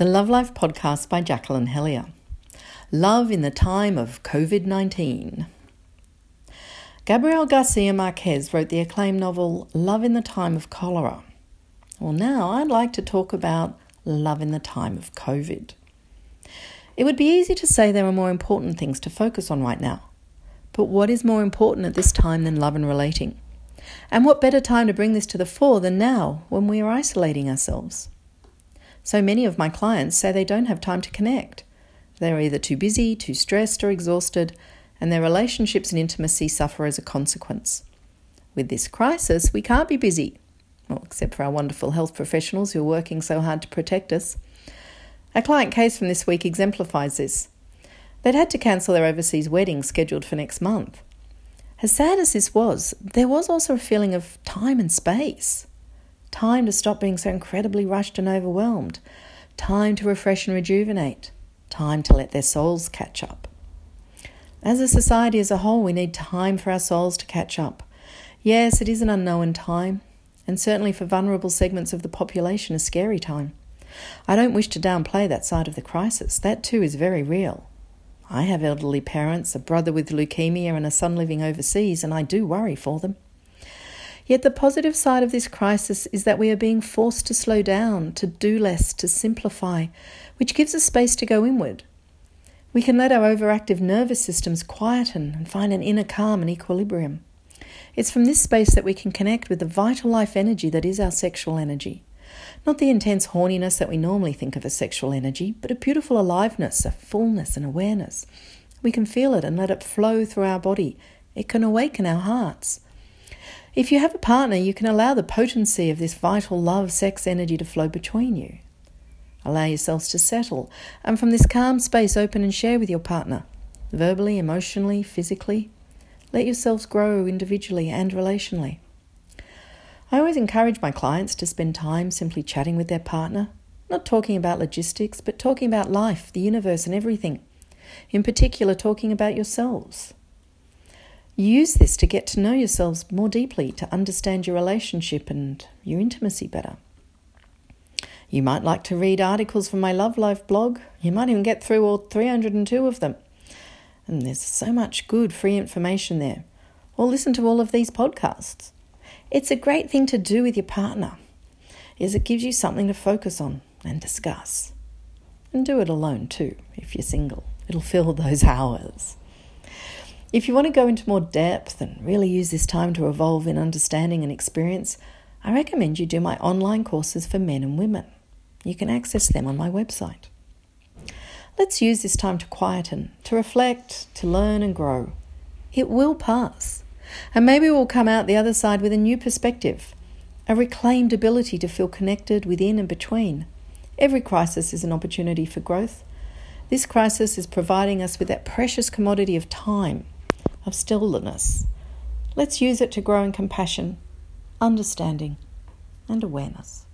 The Love Life podcast by Jacqueline Hellyer. Love in the Time of COVID 19. Gabriel Garcia Marquez wrote the acclaimed novel Love in the Time of Cholera. Well, now I'd like to talk about love in the time of COVID. It would be easy to say there are more important things to focus on right now. But what is more important at this time than love and relating? And what better time to bring this to the fore than now when we are isolating ourselves? So many of my clients say they don't have time to connect. They're either too busy, too stressed, or exhausted, and their relationships and intimacy suffer as a consequence. With this crisis, we can't be busy, well, except for our wonderful health professionals who are working so hard to protect us. A client case from this week exemplifies this. They'd had to cancel their overseas wedding scheduled for next month. As sad as this was, there was also a feeling of time and space. Time to stop being so incredibly rushed and overwhelmed. Time to refresh and rejuvenate. Time to let their souls catch up. As a society as a whole, we need time for our souls to catch up. Yes, it is an unknown time, and certainly for vulnerable segments of the population, a scary time. I don't wish to downplay that side of the crisis. That too is very real. I have elderly parents, a brother with leukemia, and a son living overseas, and I do worry for them. Yet the positive side of this crisis is that we are being forced to slow down, to do less, to simplify, which gives us space to go inward, we can let our overactive nervous systems quieten and find an inner calm and equilibrium. It's from this space that we can connect with the vital life energy that is our sexual energy. Not the intense horniness that we normally think of as sexual energy, but a beautiful aliveness, a fullness and awareness. We can feel it and let it flow through our body. It can awaken our hearts. If you have a partner, you can allow the potency of this vital love sex energy to flow between you. Allow yourselves to settle, and from this calm space, open and share with your partner, verbally, emotionally, physically. Let yourselves grow individually and relationally. I always encourage my clients to spend time simply chatting with their partner, not talking about logistics, but talking about life, the universe, and everything. In particular, talking about yourselves. Use this to get to know yourselves more deeply, to understand your relationship and your intimacy better. You might like to read articles from my Love Life blog. You might even get through all 302 of them. And there's so much good free information there. Or listen to all of these podcasts. It's a great thing to do with your partner, is it gives you something to focus on and discuss. And do it alone too, if you're single. It'll fill those hours. If you want to go into more depth and really use this time to evolve in understanding and experience, I recommend you do my online courses for men and women. You can access them on my website. Let's use this time to quieten, to reflect, to learn and grow. It will pass. And maybe we'll come out the other side with a new perspective, a reclaimed ability to feel connected within and between. Every crisis is an opportunity for growth. This crisis is providing us with that precious commodity of time, of stillness. Let's use it to grow in compassion, understanding, and awareness.